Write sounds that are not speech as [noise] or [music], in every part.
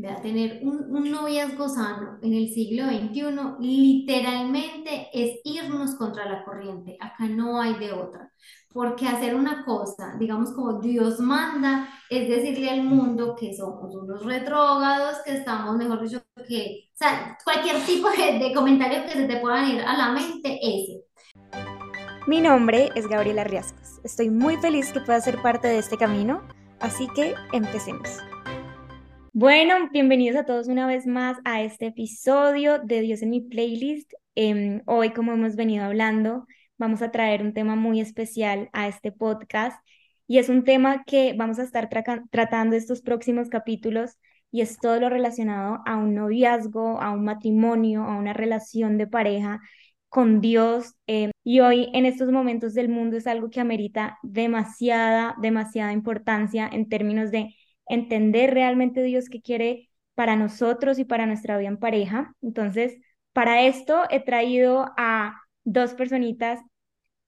Vea, tener un, un noviazgo sano en el siglo XXI literalmente es irnos contra la corriente. Acá no hay de otra. Porque hacer una cosa, digamos como Dios manda, es decirle al mundo que somos unos retrógados, que estamos, mejor dicho, que, o sea, cualquier tipo de, de comentario que se te puedan ir a la mente, ese. Mi nombre es Gabriela Riascos. Estoy muy feliz que pueda ser parte de este camino, así que empecemos. Bueno, bienvenidos a todos una vez más a este episodio de Dios en mi playlist. Em, hoy, como hemos venido hablando, vamos a traer un tema muy especial a este podcast y es un tema que vamos a estar tratando estos próximos capítulos y es todo lo relacionado a un noviazgo, a un matrimonio, a una relación de pareja con Dios. Em, y hoy en estos momentos del mundo es algo que amerita demasiada, demasiada importancia en términos de entender realmente Dios qué quiere para nosotros y para nuestra vida en pareja. Entonces, para esto he traído a dos personitas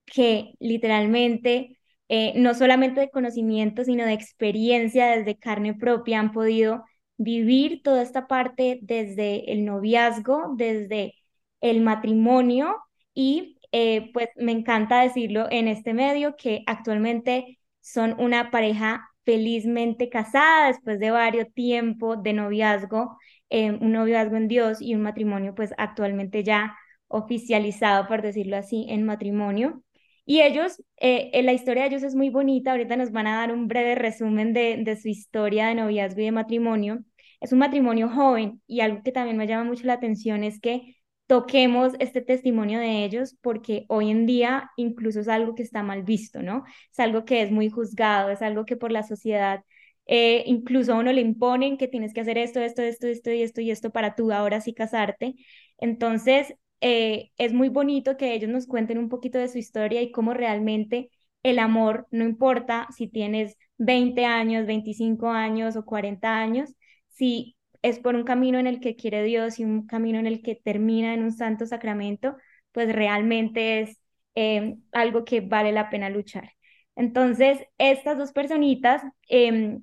que literalmente, eh, no solamente de conocimiento, sino de experiencia desde carne propia, han podido vivir toda esta parte desde el noviazgo, desde el matrimonio y eh, pues me encanta decirlo en este medio que actualmente son una pareja felizmente casada después de varios tiempos de noviazgo, eh, un noviazgo en Dios y un matrimonio pues actualmente ya oficializado, por decirlo así, en matrimonio. Y ellos, eh, la historia de ellos es muy bonita, ahorita nos van a dar un breve resumen de, de su historia de noviazgo y de matrimonio. Es un matrimonio joven y algo que también me llama mucho la atención es que toquemos este testimonio de ellos porque hoy en día incluso es algo que está mal visto, ¿no? Es algo que es muy juzgado, es algo que por la sociedad eh, incluso a uno le imponen que tienes que hacer esto, esto, esto, esto y esto y esto para tú ahora sí casarte. Entonces, eh, es muy bonito que ellos nos cuenten un poquito de su historia y cómo realmente el amor, no importa si tienes 20 años, 25 años o 40 años, si es por un camino en el que quiere Dios y un camino en el que termina en un santo sacramento, pues realmente es em, algo que vale la pena luchar. Entonces, estas dos personitas em,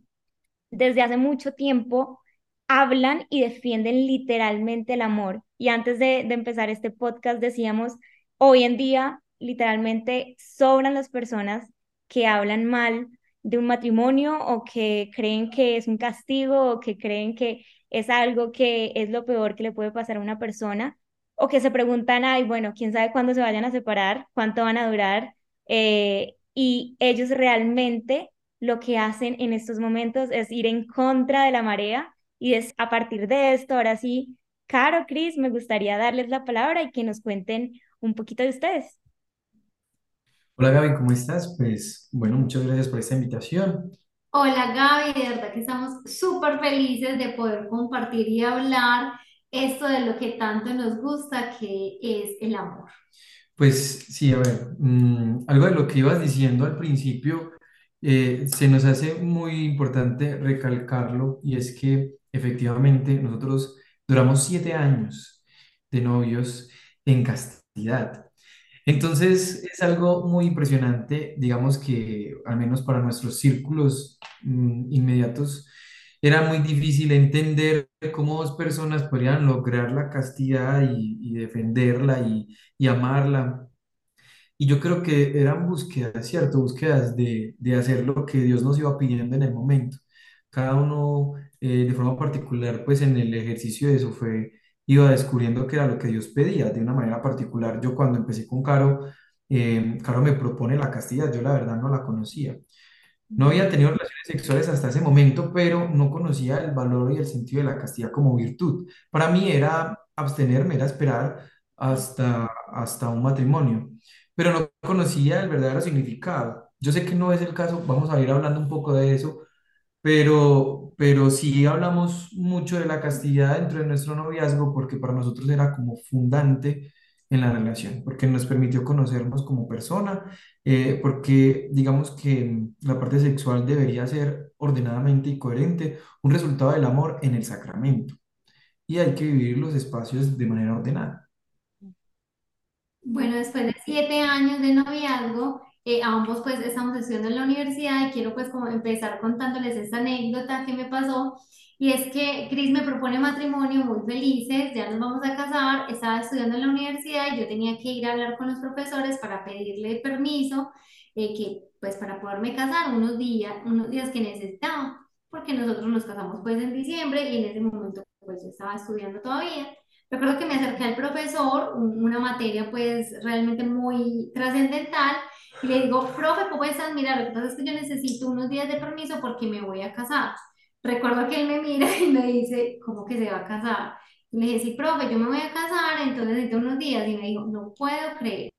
desde hace mucho tiempo hablan y defienden literalmente el amor. Y antes de empezar este podcast decíamos, hoy en día literalmente sobran las personas que hablan mal de un matrimonio o que creen que es un castigo o que creen que es algo que es lo peor que le puede pasar a una persona, o que se preguntan, ay, bueno, quién sabe cuándo se vayan a separar, cuánto van a durar, eh, y ellos realmente lo que hacen en estos momentos es ir en contra de la marea, y es, a partir de esto, ahora sí, Caro, Cris, me gustaría darles la palabra y que nos cuenten un poquito de ustedes. Hola Gaby, ¿cómo estás? Pues bueno, muchas gracias por esta invitación. Hola Gaby, de verdad que estamos súper felices de poder compartir y hablar esto de lo que tanto nos gusta, que es el amor. Pues sí, a ver, mm, algo de lo que ibas diciendo al principio, eh, se nos hace muy importante recalcarlo y es que efectivamente nosotros duramos siete años de novios en castidad. Entonces es algo muy impresionante, digamos que al menos para nuestros círculos mm, inmediatos era muy difícil entender cómo dos personas podrían lograr la castidad y, defenderla y, amarla. Y yo creo que eran búsquedas, ¿cierto? Búsquedas de, hacer lo que Dios nos iba pidiendo en el momento. Cada uno eh, de forma particular, pues en el ejercicio de eso fue iba descubriendo que era lo que Dios pedía de una manera particular. Yo cuando empecé con Caro, eh, Caro me propone la castidad, yo la verdad no la conocía. No había tenido relaciones sexuales hasta ese momento, pero no conocía el valor y el sentido de la castidad como virtud. Para mí era abstenerme, era esperar hasta, hasta un matrimonio, pero no conocía el verdadero significado. Yo sé que no es el caso, vamos a ir hablando un poco de eso, pero, pero sí hablamos mucho de la castidad dentro de nuestro noviazgo porque para nosotros era como fundante en la relación, porque nos permitió conocernos como persona, eh, porque digamos que la parte sexual debería ser ordenadamente y coherente, un resultado del amor en el sacramento. Y hay que vivir los espacios de manera ordenada. Bueno, después de siete años de noviazgo, eh, ambos pues estamos estudiando en la universidad y quiero pues como empezar contándoles esta anécdota que me pasó Y es que Chris me propone matrimonio muy felices, ya nos vamos a casar, estaba estudiando en la universidad y yo tenía que ir a hablar con los profesores para pedirle permiso, eh, que pues para poderme casar unos días, unos días que necesitaba, porque nosotros nos casamos pues en diciembre y en ese momento pues yo estaba estudiando todavía. Recuerdo que me acerqué al profesor, un- una materia pues realmente muy trascendental, y le digo, profe, ¿cómo estás? Mira, lo que pasa es que yo necesito unos días de permiso porque me voy a casar. Recuerdo que él me mira [laughs] y me dice, ¿cómo que se va a casar? Y le dije, sí, profe, yo me voy a casar, entonces necesito unos días. Y me dijo, no puedo creer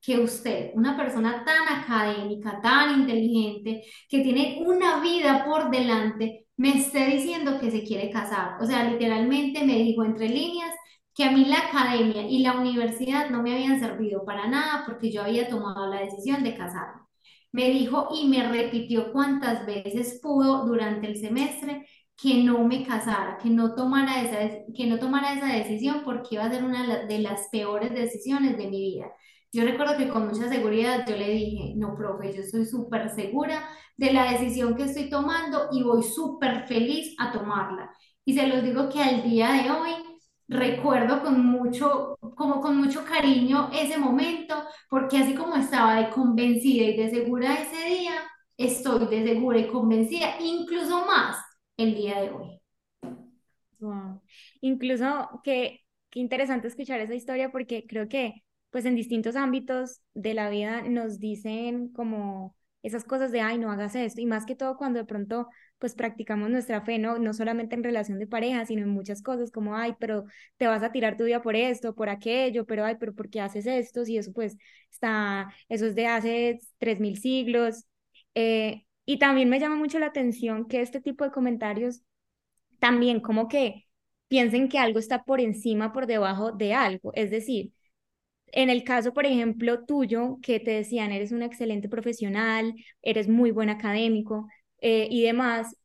que usted, una persona tan académica, tan inteligente, que tiene una vida por delante, me esté diciendo que se quiere casar. O sea, literalmente me dijo entre líneas que a mí la academia y la universidad no me habían servido para nada porque yo había tomado la decisión de casarme. Me dijo y me repitió cuántas veces pudo durante el semestre que no me casara, que no tomara esa, que no tomara esa decisión porque iba a ser una de las peores decisiones de mi vida. Yo recuerdo que con mucha seguridad yo le dije, no, profe, yo estoy súper segura de la decisión que estoy tomando y voy súper feliz a tomarla. Y se los digo que al día de hoy recuerdo con mucho, como con mucho cariño ese momento, porque así como estaba de convencida y de segura ese día, estoy de segura y convencida, incluso más el día de hoy. Wow. Incluso que qué interesante escuchar esa historia porque creo que pues en distintos ámbitos de la vida nos dicen como esas cosas de, ay, no hagas esto, y más que todo cuando de pronto pues practicamos nuestra fe, ¿no? No solamente en relación de pareja, sino en muchas cosas como, ay, pero te vas a tirar tu vida por esto, por aquello, pero, ay, pero ¿por qué haces esto? Si eso pues está, eso es de hace tres mil siglos. Eh, y también me llama mucho la atención que este tipo de comentarios también como que piensen que algo está por encima, por debajo de algo. Es decir, en el caso, por ejemplo, tuyo, que te decían, eres un excelente profesional, eres muy buen académico eh, y demás,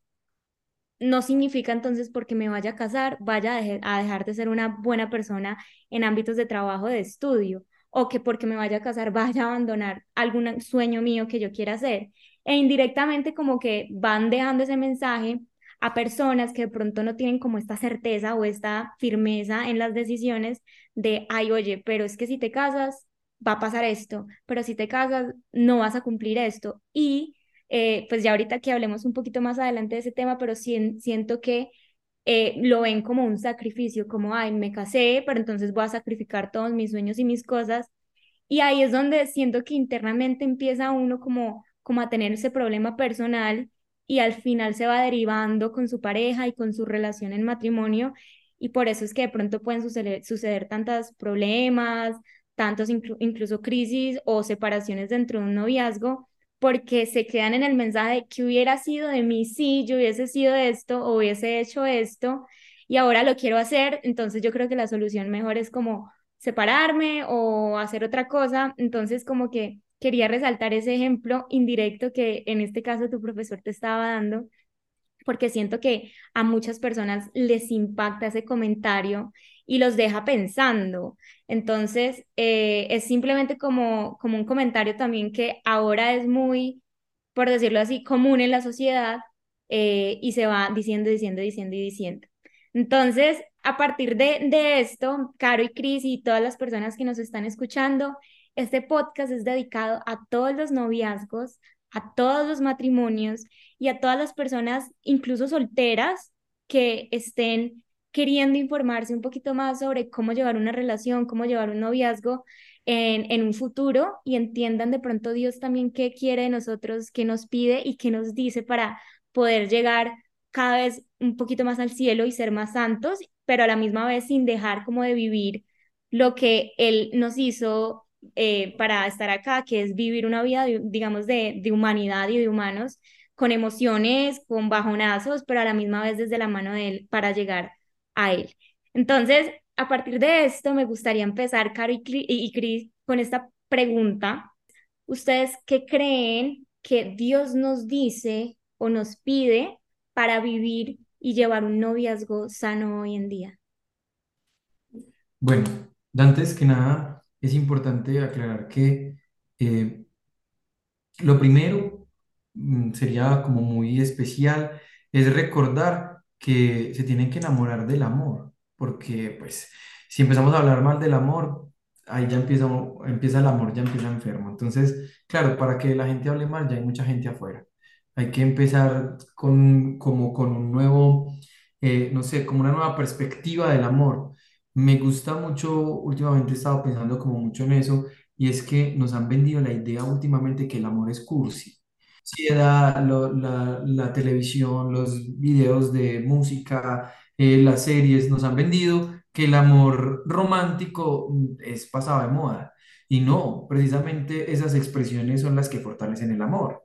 no significa entonces porque me vaya a casar, vaya a, a dejar de ser una buena persona en ámbitos de trabajo, de estudio, o que porque me vaya a casar [laughs] vaya a abandonar algún sueño mío que yo quiera hacer. E indirectamente como que van dejando ese mensaje a personas que de pronto no tienen como esta certeza o esta firmeza en las decisiones de, ay, oye, pero es que si te casas, va a pasar esto, pero si te casas, no vas a cumplir esto. Y eh, pues ya ahorita que hablemos un poquito más adelante de ese tema, pero sien- siento que eh, lo ven como un sacrificio, como, ay, me casé, pero entonces voy a sacrificar todos mis sueños y mis cosas. Y ahí es donde siento que internamente empieza uno como, como a tener ese problema personal y al final se va derivando con su pareja y con su relación en matrimonio. Y por eso es que de pronto pueden suceder, suceder tantos problemas, tantos inclu- incluso crisis o separaciones dentro de un noviazgo, porque se quedan en el mensaje de que hubiera sido de mí si yo hubiese sido esto o hubiese hecho esto y ahora lo quiero hacer. Entonces yo creo que la solución mejor es como separarme o hacer otra cosa. Entonces, como que quería resaltar ese ejemplo indirecto que en este caso tu profesor te estaba dando, porque siento que a muchas personas les impacta ese comentario y los deja pensando. Entonces, eh, es simplemente como, como un comentario también que ahora es muy, por decirlo así, común en la sociedad eh, y se va diciendo, diciendo, diciendo y diciendo. Entonces, a partir de, de esto, Caro y Cris y todas las personas que nos están escuchando, este podcast es dedicado a todos los noviazgos, a todos los matrimonios y a todas las personas, incluso solteras, que estén queriendo informarse un poquito más sobre cómo llevar una relación, cómo llevar un noviazgo en, en un futuro y entiendan de pronto Dios también qué quiere de nosotros, qué nos pide y qué nos dice para poder llegar cada vez un poquito más al cielo y ser más santos, pero a la misma vez sin dejar como de vivir lo que Él nos hizo eh, para estar acá, que es vivir una vida, digamos, de, de humanidad y de humanos, con emociones, con bajonazos, pero a la misma vez desde la mano de Él para llegar Él. Entonces, a partir de esto, me gustaría empezar, Caro y Cris, con esta pregunta. ¿Ustedes qué creen que Dios nos dice o nos pide para vivir y llevar un noviazgo sano hoy en día? Bueno, antes que nada, es importante aclarar que eh, lo primero mm, sería como muy especial, es recordar que se tienen que enamorar del amor, porque pues si empezamos a hablar mal del amor, ahí ya empieza, empieza el amor, ya empieza enfermo. Entonces, claro, para que la gente hable mal, ya hay mucha gente afuera. Hay que empezar con, como con un nuevo, eh, no sé, como una nueva perspectiva del amor. Me gusta mucho, últimamente he estado pensando como mucho en eso, y es que nos han vendido la idea últimamente que el amor es cursi. Lo- la, la televisión, los videos de música, eh, las series nos han vendido que el amor romántico mm, es pasado de moda. Y no, precisamente esas expresiones son las que fortalecen el amor.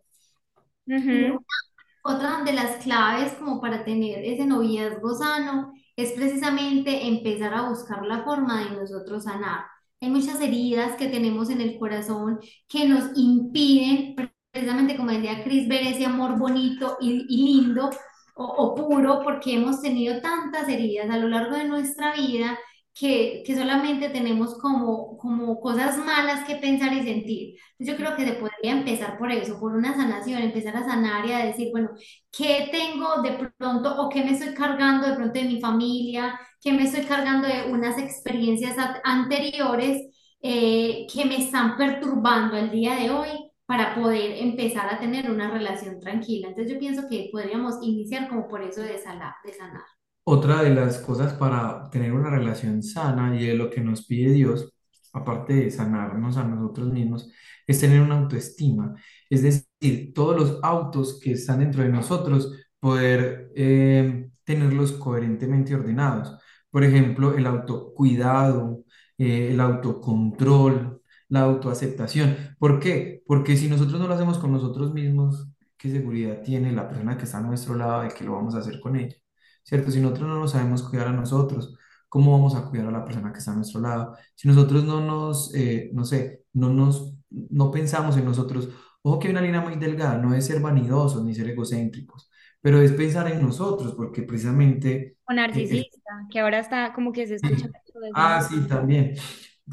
Otra de las claves como para tener ese noviazgo sano es precisamente empezar a buscar la forma de nosotros sanar. Hay muchas heridas que tenemos en el corazón que nos impiden, precisamente como decía Cris, ver ese amor bonito y, y lindo o, o puro porque hemos tenido tantas heridas a lo largo de nuestra vida que, que solamente tenemos como, como cosas malas que pensar y sentir. Yo creo que se podría empezar por eso, por una sanación, empezar a sanar y a decir, bueno, ¿qué tengo de pronto o qué me estoy cargando de pronto de mi familia? ¿Qué me estoy cargando de unas experiencias anteriores eh, que me están perturbando el día de hoy para poder empezar a tener una relación tranquila? Entonces yo pienso que podríamos iniciar como por eso de sanar, de sanar. Otra de las cosas para tener una relación sana y de lo que nos pide Dios, aparte de sanarnos a nosotros mismos, es tener una autoestima. Es decir, todos los autos que están dentro de nosotros, poder eh, tenerlos coherentemente ordenados. Por ejemplo, el autocuidado, eh, el autocontrol, la autoaceptación. ¿Por qué? Porque si nosotros no lo hacemos con nosotros mismos, ¿qué seguridad tiene la persona que está a nuestro lado de que lo vamos a hacer con ella? ¿cierto? Si nosotros no nos sabemos cuidar a nosotros, ¿cómo vamos a cuidar a la persona que está a nuestro lado? Si nosotros no nos, eh, no sé, no nos, no pensamos en nosotros, ojo que hay una línea muy delgada, no es ser vanidosos ni ser egocéntricos, pero es pensar en nosotros, porque precisamente... O eh, es- narcisista, que ahora está como que se escucha [laughs] ah, sí, también.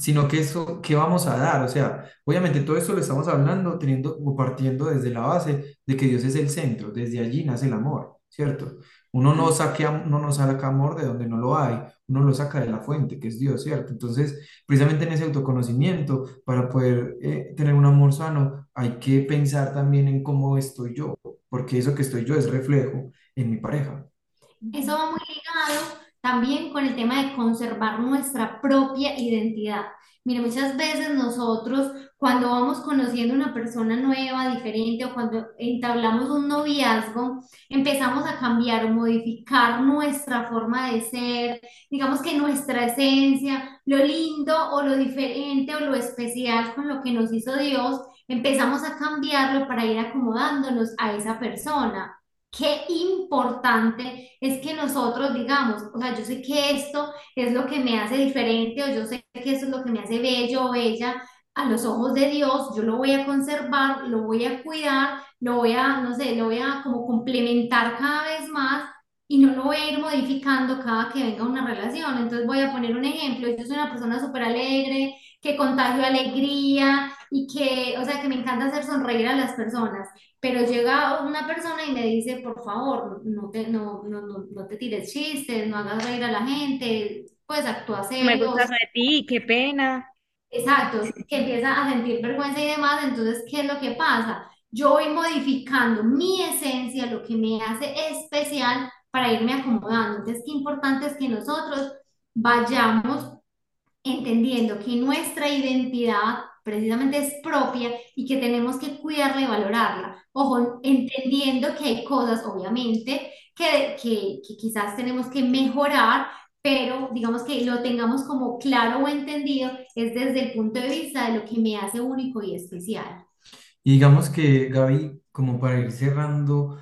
Sino que eso, ¿qué vamos a dar? O sea, obviamente todo esto lo estamos hablando teniendo o partiendo desde la base de que Dios es el centro, desde allí nace el amor, ¿cierto? Uno no saque, am- no saca amor de donde no lo hay, uno lo saca de la fuente, que es Dios, ¿cierto? Entonces, precisamente en ese autoconocimiento, para poder eh, tener un amor sano, hay que pensar también en cómo estoy yo, porque eso que estoy yo es reflejo en mi pareja. Eso va muy ligado también con el tema de conservar nuestra propia identidad. Mire, muchas veces nosotros cuando vamos conociendo una persona nueva, diferente o cuando entablamos un noviazgo, empezamos a cambiar o modificar nuestra forma de ser, digamos que nuestra esencia, lo lindo o lo diferente o lo especial con lo que nos hizo Dios, empezamos a cambiarlo para ir acomodándonos a esa persona. Qué importante es que nosotros digamos, o sea, yo sé que esto es lo que me hace diferente o yo sé que esto es lo que me hace bello o bella a los ojos de Dios, yo lo voy a conservar, lo voy a cuidar, lo voy a, no sé, lo voy a como complementar cada vez más y no lo voy a ir modificando cada que venga una relación. Entonces voy a poner un ejemplo, yo soy una persona súper alegre, que contagio alegría y que, o sea, que me encanta hacer sonreír a las personas. Pero llega una persona y me dice, por favor, no te, no, no, no, no te tires chistes, no hagas reír a la gente, pues actúa me serio. gusta eso de ti, qué pena. Exacto, que empieza a sentir vergüenza y demás. Entonces, ¿qué es lo que pasa? Yo voy modificando mi esencia, lo que me hace especial para irme acomodando. Entonces, qué importante es que nosotros vayamos entendiendo que nuestra identidad precisamente es propia y que tenemos que cuidarla y valorarla. Ojo, entendiendo que hay cosas, obviamente, que, que, quizás tenemos que mejorar, pero digamos que lo tengamos como claro o entendido, es desde el punto de vista de lo que me hace único y especial. Y digamos que, Gaby, como para ir cerrando,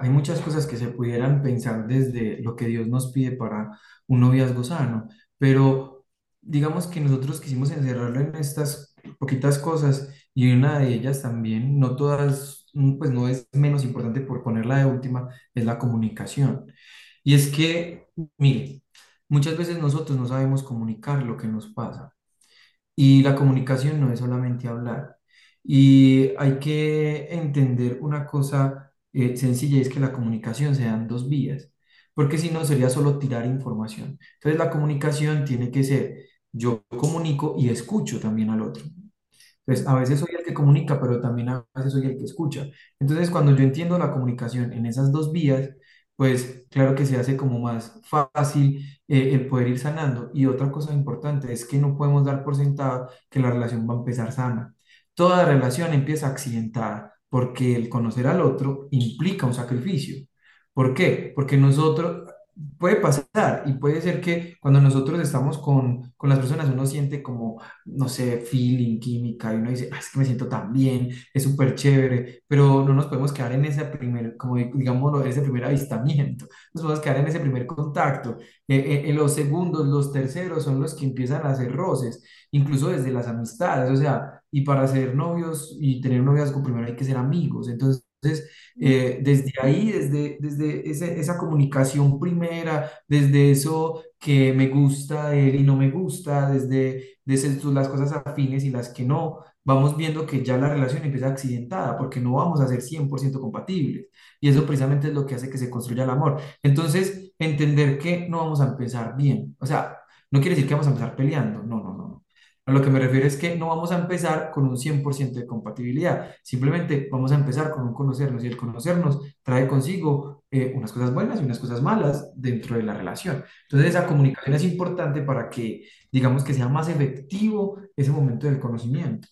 hay muchas cosas que se pudieran pensar desde lo que Dios nos pide para un noviazgo sano, pero digamos que nosotros quisimos encerrarlo en estas poquitas cosas y una de ellas también, no todas, mm, pues no es menos importante por ponerla de última, es la comunicación. Y es que, mire, muchas veces nosotros no sabemos comunicar lo que nos pasa. Y la comunicación no es solamente hablar. Y hay que entender una cosa eh, sencilla, es que la comunicación se da en dos vías. porque si no sería solo tirar información. Entonces la comunicación tiene que ser yo comunico y escucho también al otro. Entonces, a veces soy el que comunica, pero también a veces soy el que escucha. Entonces, cuando yo entiendo la comunicación en esas dos vías, pues claro que se hace como más fácil eh, el poder ir sanando. Y otra cosa importante es que no podemos dar por sentado que la relación va a empezar sana. Toda relación empieza accidentada porque el conocer al otro implica un sacrificio. ¿Por qué? Porque nosotros, puede pasar y puede ser que cuando nosotros estamos con, con las personas uno siente como, no sé, feeling, química y uno dice, ah, es que me siento tan bien, es súper chévere, pero no nos podemos quedar en ese primer, como digamos, ese primer avistamiento, [laughs] nos podemos quedar en ese primer contacto. Eh, eh, en los segundos, los terceros son los que empiezan a hacer roces, incluso desde las amistades, o sea, y para ser novios y tener un noviazgo primero hay que ser amigos, entonces entonces, eh, desde ahí, desde, desde esa comunicación primera, desde eso que me gusta de él y no me gusta, desde, desde las cosas afines y las que no, vamos viendo que ya la relación empieza accidentada, porque no vamos a ser 100% compatibles. Y eso precisamente es lo que hace que se construya el amor. Entonces, entender que no vamos a empezar bien. O sea, no quiere decir que vamos a empezar peleando, no, no, no. A lo que me refiero es que no vamos a empezar con un 100% de compatibilidad, simplemente vamos a empezar con un conocernos y el conocernos trae consigo eh, unas cosas buenas y unas cosas malas dentro de la relación. Entonces esa comunicación es importante para que, digamos, que sea más efectivo ese momento del conocimiento.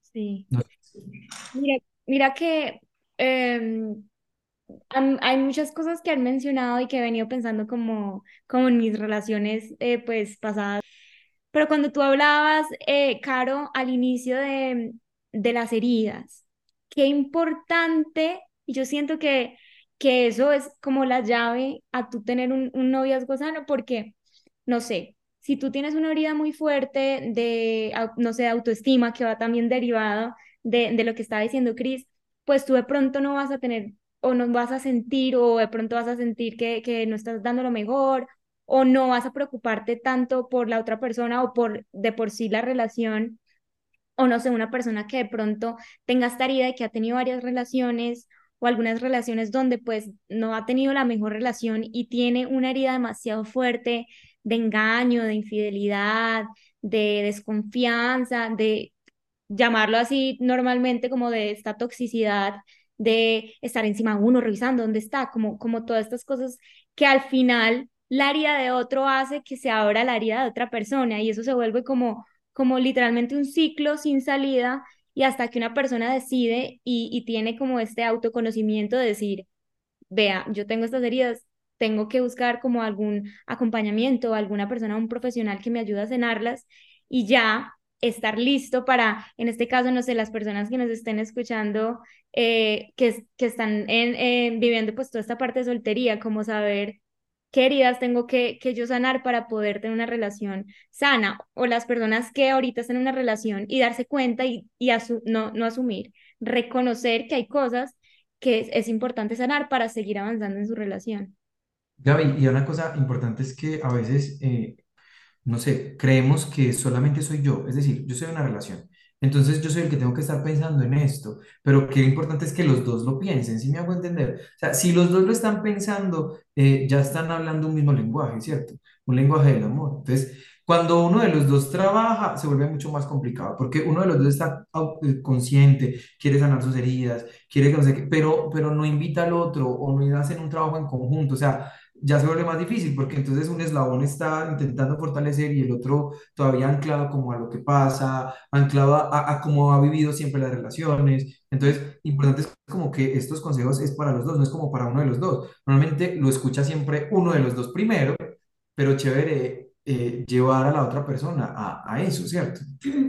Sí. Mira, mira que em, hay muchas cosas que han mencionado y que he venido pensando como, como en mis relaciones eh, pues pasadas pero cuando tú hablabas, eh, Caro, al inicio de, de las heridas, qué importante, y yo siento que, que eso es como la llave a tú tener un, un noviazgo sano, porque, no sé, si tú tienes una herida muy fuerte de, no sé, autoestima, que va también derivado de, de lo que estaba diciendo Cris, pues tú de pronto no vas a tener o no vas a sentir o de pronto vas a sentir que, que no estás dando lo mejor o no vas a preocuparte tanto por la otra persona o por de por sí la relación, o no sé, una persona que de pronto tenga esta herida y que ha tenido varias relaciones o algunas relaciones donde pues no ha tenido la mejor relación y tiene una herida demasiado fuerte de engaño, de infidelidad, de desconfianza, de llamarlo así normalmente como de esta toxicidad de estar encima de uno, revisando dónde está, como, como todas estas cosas que al final la herida de otro hace que se abra la herida de otra persona y eso se vuelve como, como literalmente un ciclo sin salida y hasta que una persona decide y, y tiene como este autoconocimiento de decir, vea, yo tengo estas heridas, tengo que buscar como algún acompañamiento, alguna persona, un profesional que me ayude a sanarlas y ya estar listo para, en este caso, no sé, las personas que nos estén escuchando, eh, que, que están en, viviendo pues toda esta parte de soltería, como saber qué heridas tengo que, que yo sanar para poder tener una relación sana, o las personas que ahorita están en una relación y darse cuenta y, y no, no asumir, reconocer que hay cosas que es, importante sanar para seguir avanzando en su relación. Gaby, y una cosa importante es que a veces, eh, no sé, creemos que solamente soy yo, es decir, yo soy una relación entonces yo soy el que tengo que estar pensando en esto, pero qué importante es que los dos lo piensen, ¿sí me hago entender? O sea, si los dos lo están pensando, eh, ya están hablando un mismo lenguaje, ¿cierto? Un lenguaje del amor. Entonces, cuando uno de los dos trabaja, se vuelve mucho más complicado, porque uno de los dos está eh, consciente, quiere sanar sus heridas, quiere que no sé qué, pero, pero no invita al otro o no hacen un trabajo en conjunto. O sea, ya se vuelve más difícil porque entonces un eslabón está intentando fortalecer y el otro todavía anclado como a lo que pasa, anclado a, a cómo ha vivido siempre las relaciones. Entonces, importante es como que estos consejos es para los dos, no es como para uno de los dos. Normalmente lo escucha siempre uno de los dos primero, pero chévere eh, llevar a la otra persona a, a eso, ¿cierto?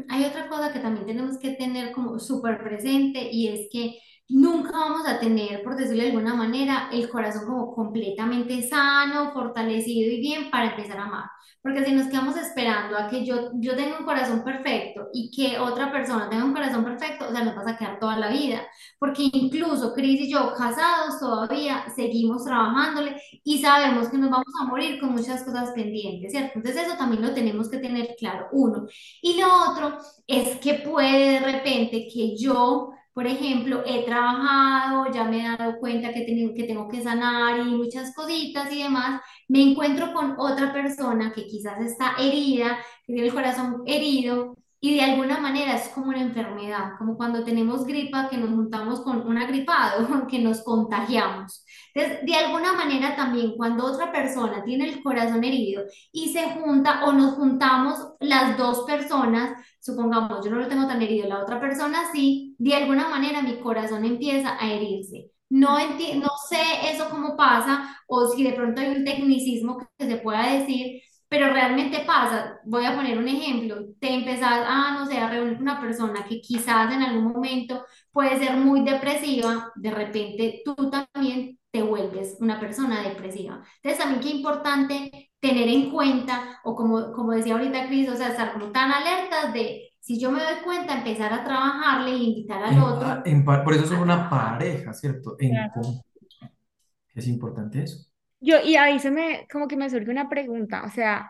Hay otra cosa que también tenemos que tener como súper presente y es que nunca vamos a tener, por decirlo de alguna manera, el corazón como completamente sano, fortalecido y bien para empezar a amar. Porque si nos quedamos esperando a que yo, yo tenga un corazón perfecto y que otra persona tenga un corazón perfecto, o sea, nos va a quedar toda la vida. Porque incluso Cris y yo, casados, todavía seguimos trabajándole y sabemos que nos vamos a morir con muchas cosas pendientes, ¿cierto? Entonces eso también lo tenemos que tener claro, uno. Y lo otro es que puede de repente que yo por ejemplo, he trabajado, ya me he dado cuenta que, tengo que tengo que sanar y muchas cositas y demás, me encuentro con otra persona que quizás está herida, que tiene el corazón herido y de alguna manera es como una enfermedad, como cuando tenemos gripa que nos juntamos con un agripado, [laughs] que nos contagiamos. Entonces, de alguna manera también cuando otra persona tiene el corazón herido y se junta o nos juntamos las dos personas, supongamos yo no lo tengo tan herido, la otra persona sí, de alguna manera mi corazón empieza a herirse. No, no sé eso cómo pasa o si de pronto hay un tecnicismo que se pueda decir, pero realmente pasa, voy a poner un ejemplo, te empezás a, no sé, a reunir con una persona que quizás en algún momento puede ser muy depresiva, de repente tú también te vuelves una persona depresiva. Entonces también qué importante tener en cuenta, o como, como decía ahorita Cris, o sea, estar como tan alertas de, si yo me doy cuenta, empezar a trabajarle e invitar al otro. por eso somos una pareja, ¿cierto? En Es importante eso. Yo, y ahí se me, como que me surge una pregunta, o sea,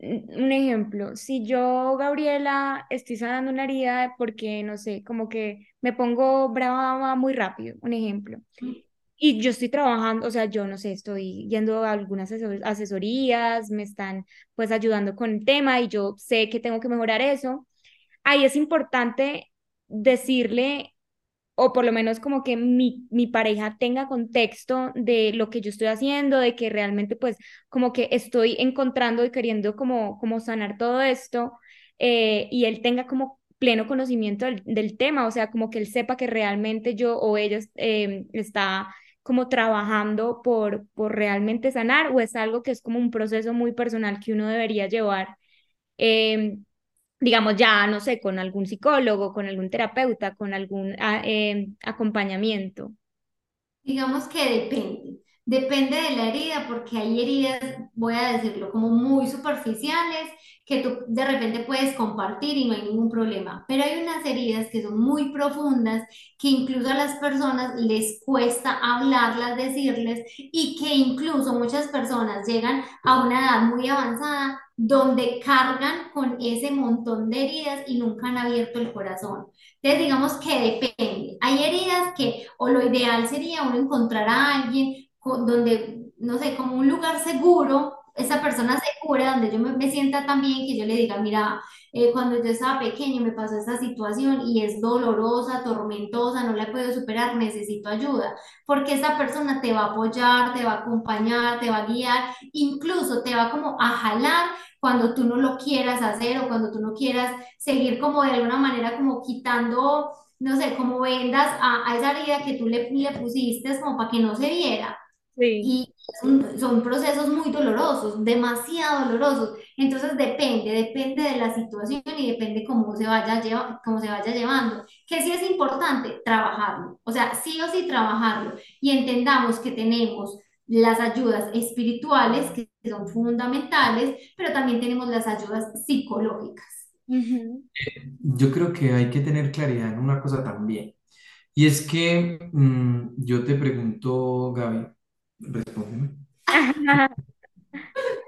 un ejemplo, si yo, Gabriela, estoy sanando una herida porque, no sé, como que me pongo brava muy rápido, un ejemplo, y yo estoy trabajando, o sea, yo no sé, estoy yendo a algunas asesorías, me están pues ayudando con el tema y yo sé que tengo que mejorar eso, ahí es importante decirle o por lo menos como que mi, mi pareja tenga contexto de lo que yo estoy haciendo, de que realmente pues como que estoy encontrando y queriendo como, como sanar todo esto eh, y él tenga como pleno conocimiento del, tema, o sea, como que él sepa que realmente yo o ella eh, está como trabajando por, por realmente sanar o es algo que es como un proceso muy personal que uno debería llevar. Eh, digamos, ya, no sé, con algún psicólogo, con algún terapeuta, con algún ah, em, acompañamiento? Digamos que depende. Depende de la herida, porque hay heridas, voy a decirlo, como muy superficiales que tú de repente puedes compartir y no hay ningún problema. Pero hay unas heridas que son muy profundas, que incluso a las personas les cuesta hablarlas, decirles, y que incluso muchas personas llegan a una edad muy avanzada donde cargan con ese montón de heridas y nunca han abierto el corazón. Entonces, digamos que depende. Hay heridas que, o lo ideal sería uno encontrar a alguien donde, no sé, como un lugar seguro esa persona segura, donde yo me, sienta también, que yo le diga, mira, eh, cuando yo estaba pequeño me pasó esta situación y es dolorosa, tormentosa, no la puedo superar, necesito ayuda, porque esa persona te va a apoyar, te va a acompañar, te va a guiar, incluso te va como a jalar cuando tú no lo quieras hacer o cuando tú no quieras seguir como de alguna manera como quitando, no sé, como vendas a, a esa herida que tú le, le pusiste como para que no se viera. Y son, procesos muy dolorosos, demasiado dolorosos. Entonces depende, depende de la situación y depende cómo se vaya, lleva, cómo se vaya llevando. Que sí es importante trabajarlo, o sea, sí o sí trabajarlo y entendamos que tenemos las ayudas espirituales que son fundamentales, pero también tenemos las ayudas psicológicas. Yo creo que hay que tener claridad en una cosa también. Y es que mm, yo te pregunto, Gaby, Respóndeme.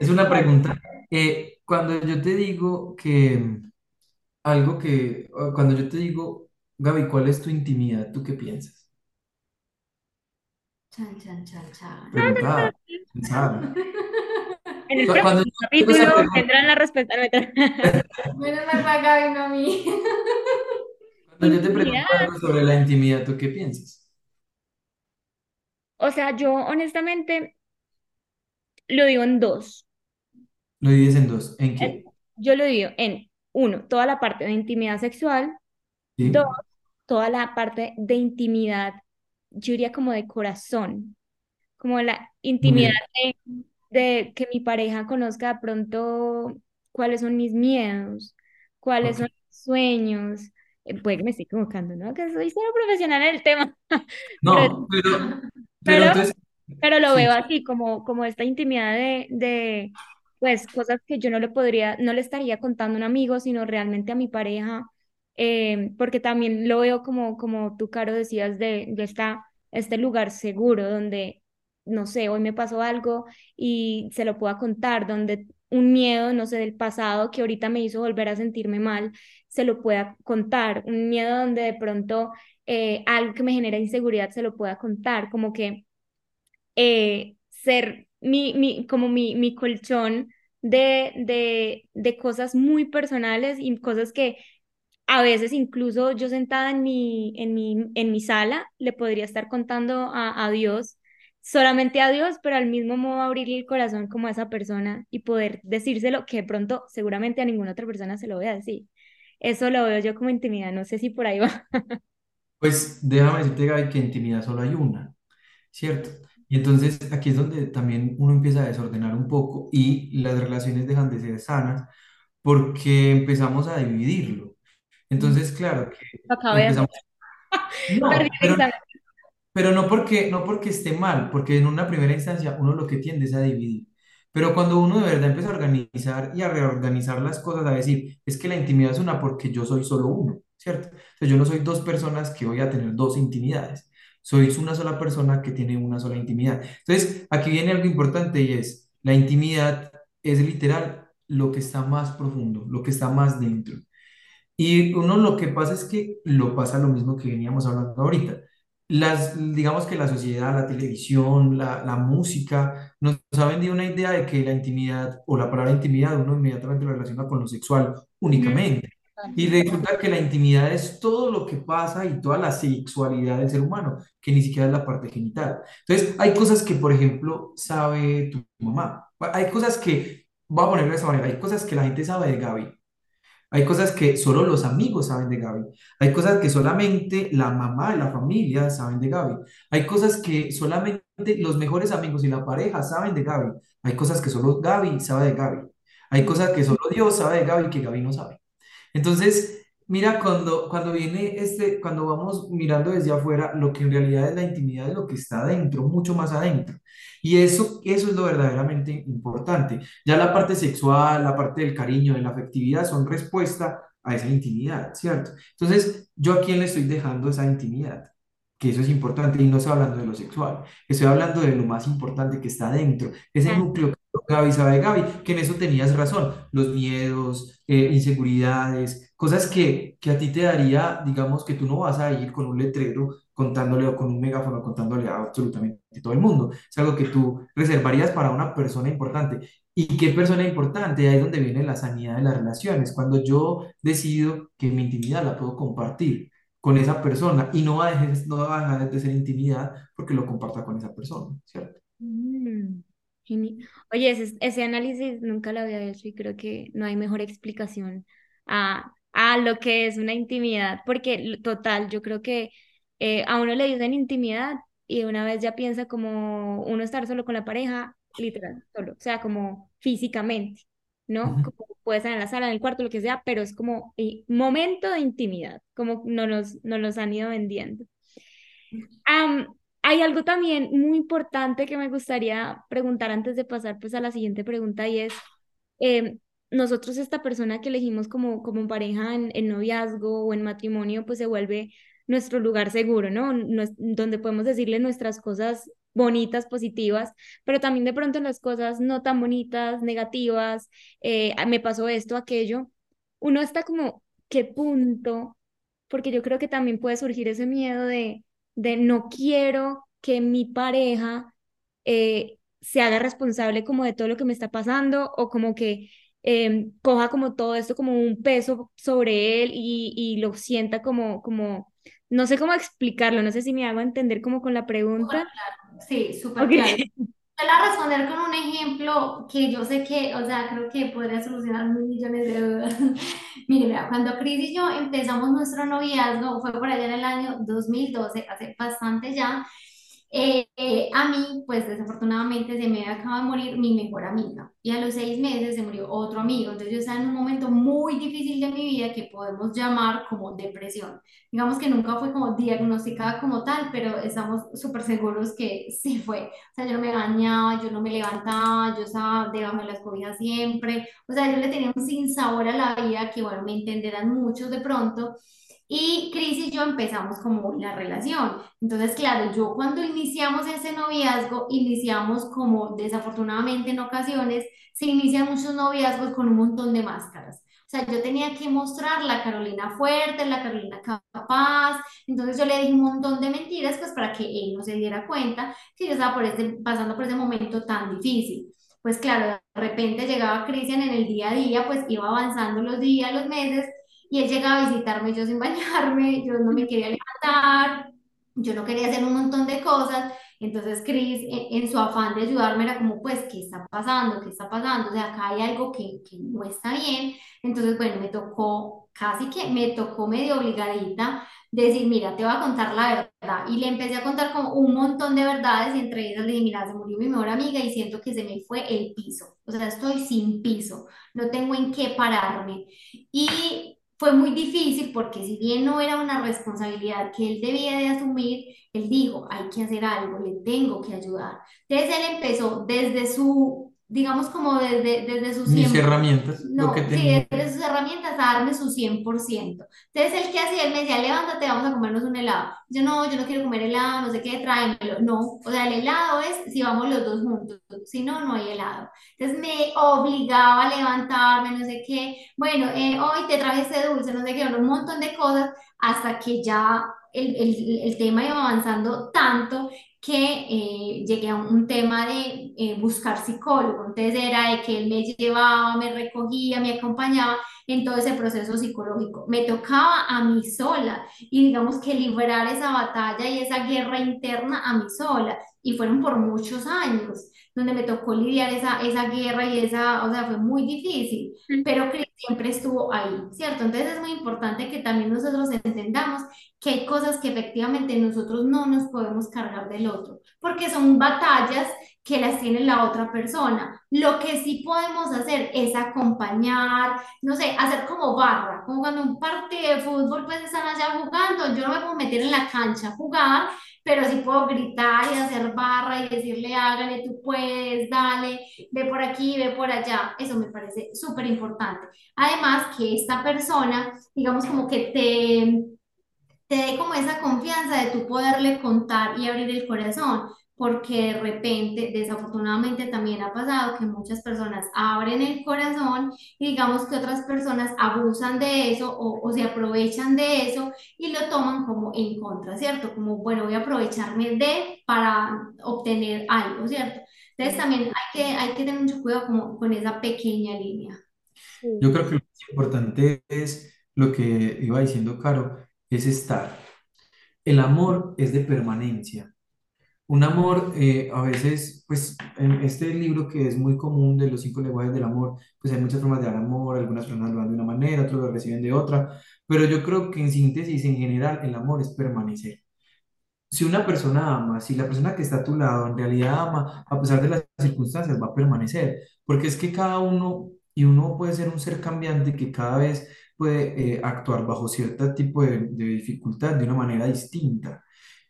Es una pregunta. Eh, cuando yo te digo que algo que, cuando yo te digo, Gaby, ¿cuál es tu intimidad? ¿Tú qué piensas? Chan, chan, chan, chan. Preguntada, [laughs] En el próximo capítulo tendrán la respuesta. [laughs] Menos mal para Gaby, no a mí. Cuando yo te pregunto algo sobre la intimidad, ¿tú qué piensas? O sea, yo honestamente lo digo en dos. Lo divides en dos. ¿En qué? Yo lo digo en uno, toda la parte de intimidad sexual. Dos, toda la parte de intimidad, yo diría como de corazón, como la intimidad de, que mi pareja conozca de pronto cuáles son mis miedos, cuáles son mis sueños. Eh, puede que me esté equivocando, ¿no? Que soy cero profesional en el tema. [laughs] No, pero, pero, pero, lo veo así, como, como esta intimidad de, de, pues, cosas que yo no le podría, no le estaría contando a un amigo, sino realmente a mi pareja, eh, porque también lo veo como, como tú, Caro, decías, de, de esta, este lugar seguro, donde, no sé, hoy me pasó algo y se lo pueda contar, donde un miedo, no sé, del pasado que ahorita me hizo volver a sentirme mal, se lo pueda contar, un miedo donde de pronto eh, algo que me genera inseguridad se lo pueda contar, como que eh, ser mi, mi, como mi, mi colchón de, de, de cosas muy personales y cosas que a veces incluso yo sentada en mi, en mi, en mi sala le podría estar contando a, a Dios, solamente a Dios, pero al mismo modo abrirle el corazón como a esa persona y poder decírselo que de pronto seguramente a ninguna otra persona se lo voy a decir. Eso lo veo yo como intimidad, no sé si por ahí va. [laughs] Pues déjame decirte, Gaby, que intimidad solo hay una, ¿cierto? Y entonces aquí es donde también uno empieza a desordenar un poco y las relaciones dejan de ser sanas porque empezamos a dividirlo. Entonces, claro, que Lo acabé de hacer. [laughs] empezamos, [laughs] Perdí el pero examen. Pero no porque, no porque esté mal, porque en una primera instancia uno lo que tiende es a dividir. Pero cuando uno de verdad empieza a organizar y a reorganizar las cosas, a decir, es que la intimidad es una porque yo soy solo uno, ¿cierto? Sea, yo no soy dos personas que voy a tener dos intimidades. Sois una sola persona que tiene una sola intimidad. Entonces, aquí viene algo importante y es, la intimidad es literal lo que está más profundo, lo que está más dentro. Y uno lo que pasa es que lo pasa lo mismo que veníamos hablando ahorita. Las, digamos que la sociedad, la televisión, la, la música, nos ha vendido una idea de que la intimidad o la palabra intimidad uno inmediatamente lo relaciona con lo sexual únicamente. Y resulta que la intimidad es todo lo que pasa y toda la sexualidad del ser humano, que ni siquiera es la parte genital. Entonces, hay cosas que, por ejemplo, sabe tu mamá. Hay cosas que, voy a ponerlo de esa manera, hay cosas que la gente sabe de Gaby hay cosas que solo los amigos saben de Gaby. Hay cosas que solamente la mamá y la familia saben de Gaby. Hay cosas que solamente los mejores amigos y la pareja saben de Gaby. Hay cosas que solo Gaby sabe de Gaby. Hay cosas que solo Dios sabe de Gaby que Gaby no sabe. Entonces, mira, cuando, cuando viene este, cuando vamos mirando desde afuera, lo que en realidad es la intimidad de lo que está adentro, mucho más adentro. Y eso, eso es lo verdaderamente importante. Ya la parte sexual, la parte del cariño, de la afectividad, son respuesta a esa intimidad, ¿cierto? Entonces, ¿yo a quién le estoy dejando esa intimidad? Que eso es importante y no estoy hablando de lo sexual, estoy hablando de lo más importante que está adentro, ese núcleo Gaby sabe Gaby, que en eso tenías razón, los miedos, eh, inseguridades, cosas que, que a ti te daría, digamos, que tú no vas a ir con un letrero contándole o con un megáfono contándole a absolutamente todo el mundo. Es algo que tú reservarías para una persona importante. ¿Y qué persona importante? Ahí es donde viene la sanidad de las relaciones. Cuando yo decido que mi intimidad la puedo compartir con esa persona y no va a dejar, no va de ser intimidad porque lo comparta con esa persona, ¿cierto? mm, Oye, ese, ese análisis nunca lo había hecho y creo que no hay mejor explicación a, a lo que es una intimidad, porque total, yo creo que eh, a uno le dicen intimidad y una vez ya piensa como uno estar solo con la pareja, literal, solo, o sea, como físicamente, ¿no? Como puede estar en la sala, en el cuarto, lo que sea, pero es como eh, momento de intimidad, como nos los, nos los han ido vendiendo. Hay algo también muy importante que me gustaría preguntar antes de pasar pues a la siguiente pregunta y es, em, nosotros esta persona que elegimos como, como pareja en, noviazgo o en matrimonio pues se vuelve nuestro lugar seguro, ¿no? Nues- donde podemos decirle nuestras cosas bonitas, positivas, pero también de pronto las cosas no tan bonitas, negativas, eh, "Ah, me pasó esto, aquello, uno está como, ¿qué punto? Porque yo creo que también puede surgir ese miedo de de no quiero que mi pareja eh, se haga responsable como de todo lo que me está pasando o como que eh, coja como todo esto como un peso sobre él y, y lo sienta como, como, no sé cómo explicarlo, no sé si me hago entender como con la pregunta. sí, súper claro. [laughs] Te la responder con un ejemplo que yo sé que, o sea, creo que podría solucionar mil millones de dudas. [laughs] Mire, vea, cuando Cris y yo empezamos nuestro noviazgo, fue por allá en el año 2012, hace bastante ya, eh, eh, a mí, pues desafortunadamente se me acaba de morir mi mejor amiga y a los seis meses se murió otro amigo. Entonces yo estaba en un momento muy difícil de mi vida que podemos llamar como depresión. Digamos que nunca fue como diagnosticada como tal, pero estamos súper seguros que sí fue. O sea, yo no me bañaba, yo no me levantaba, yo estaba debajo de las cobijas siempre. O sea, yo le tenía un sinsabor a la vida que, bueno, me entenderán muchos de pronto. Y Cris y yo empezamos como la relación. Entonces, claro, yo cuando iniciamos ese noviazgo, iniciamos como desafortunadamente en ocasiones, se inician muchos noviazgos con un montón de máscaras. O sea, yo tenía que mostrar la Carolina fuerte, la Carolina capaz. Entonces yo le dije un montón de mentiras, pues para que él no se diera cuenta que yo estaba por ese- pasando por ese momento tan difícil. Pues claro, de repente llegaba Cristian en el día a día, pues iba avanzando los días, los meses, y él llegaba a visitarme yo sin bañarme, yo no me quería levantar, yo no quería hacer un montón de cosas. Entonces, Chris, en, en su afán de ayudarme, era como, pues, ¿qué está pasando? ¿Qué está pasando? O sea, acá hay algo que, que no está bien. Entonces, bueno, me tocó, casi que me tocó medio obligadita decir, mira, te voy a contar la verdad. Y le empecé a contar como un montón de verdades y entre ellas le dije, mira, se murió mi mejor amiga y siento que se me fue el piso. O sea, estoy sin piso, no tengo en qué pararme. Y fue muy difícil porque si bien no era una responsabilidad que él debía de asumir, él dijo, hay que hacer algo, le tengo que ayudar. Entonces él empezó desde su, digamos como desde, desde su Mis 100, herramientas, lo que no, tenía. sí, desde sus herramientas a darme su 100%. Entonces él que hacía, él me decía, levántate, vamos a comernos un helado. Yo no, yo no quiero comer helado, no sé qué, tráemelo. No, o sea, el helado es si vamos los dos juntos, si no, no hay helado. Entonces me obligaba a levantarme, no sé qué. Bueno, eh, hoy te traje este dulce, no sé qué, un montón de cosas, hasta que ya el, el, el tema iba avanzando tanto que eh, llegué a un, un tema de eh, buscar psicólogo. Entonces era de que él me llevaba, me recogía, me acompañaba en todo ese proceso psicológico. Me tocaba a mí sola y digamos que liberar esa batalla y esa guerra interna a mí sola. Y fueron por muchos años donde me tocó lidiar esa, esa guerra y esa, o sea, fue muy difícil, pero que siempre estuvo ahí, ¿cierto? Entonces es muy importante que también nosotros entendamos que hay cosas que efectivamente nosotros no nos podemos cargar del otro, porque son batallas que las tiene la otra persona. Lo que sí podemos hacer es acompañar, no sé, hacer como barra, como cuando un partido de fútbol pues están allá jugando, yo no me puedo meter en la cancha a jugar, pero sí puedo gritar y hacer barra y decirle, hágale, tú puedes, dale, ve por aquí, ve por allá. Eso me parece súper importante. Además, que esta persona, digamos, como que te, te dé como esa confianza de tú poderle contar y abrir el corazón, porque de repente, desafortunadamente también ha pasado que muchas personas abren el corazón y digamos que otras personas abusan de eso o, o se aprovechan de eso y lo toman como en contra, ¿cierto? Como, bueno, voy a aprovecharme de para obtener algo, ¿cierto? Entonces también hay que, hay que tener mucho cuidado como con esa pequeña línea. Yo creo que lo más importante es lo que iba diciendo Caro, es estar. El amor es de permanencia. Un amor, eh, a veces, pues en este libro que es muy común de los cinco lenguajes del amor, pues hay muchas formas de dar amor, algunas personas lo dan de una manera, otros lo reciben de otra, pero yo creo que en síntesis, en general, el amor es permanecer. Si una persona ama, si la persona que está a tu lado en realidad ama, a pesar de las circunstancias, va a permanecer, porque es que cada uno, y uno puede ser un ser cambiante que cada vez puede eh, actuar bajo cierto tipo de, de dificultad de una manera distinta.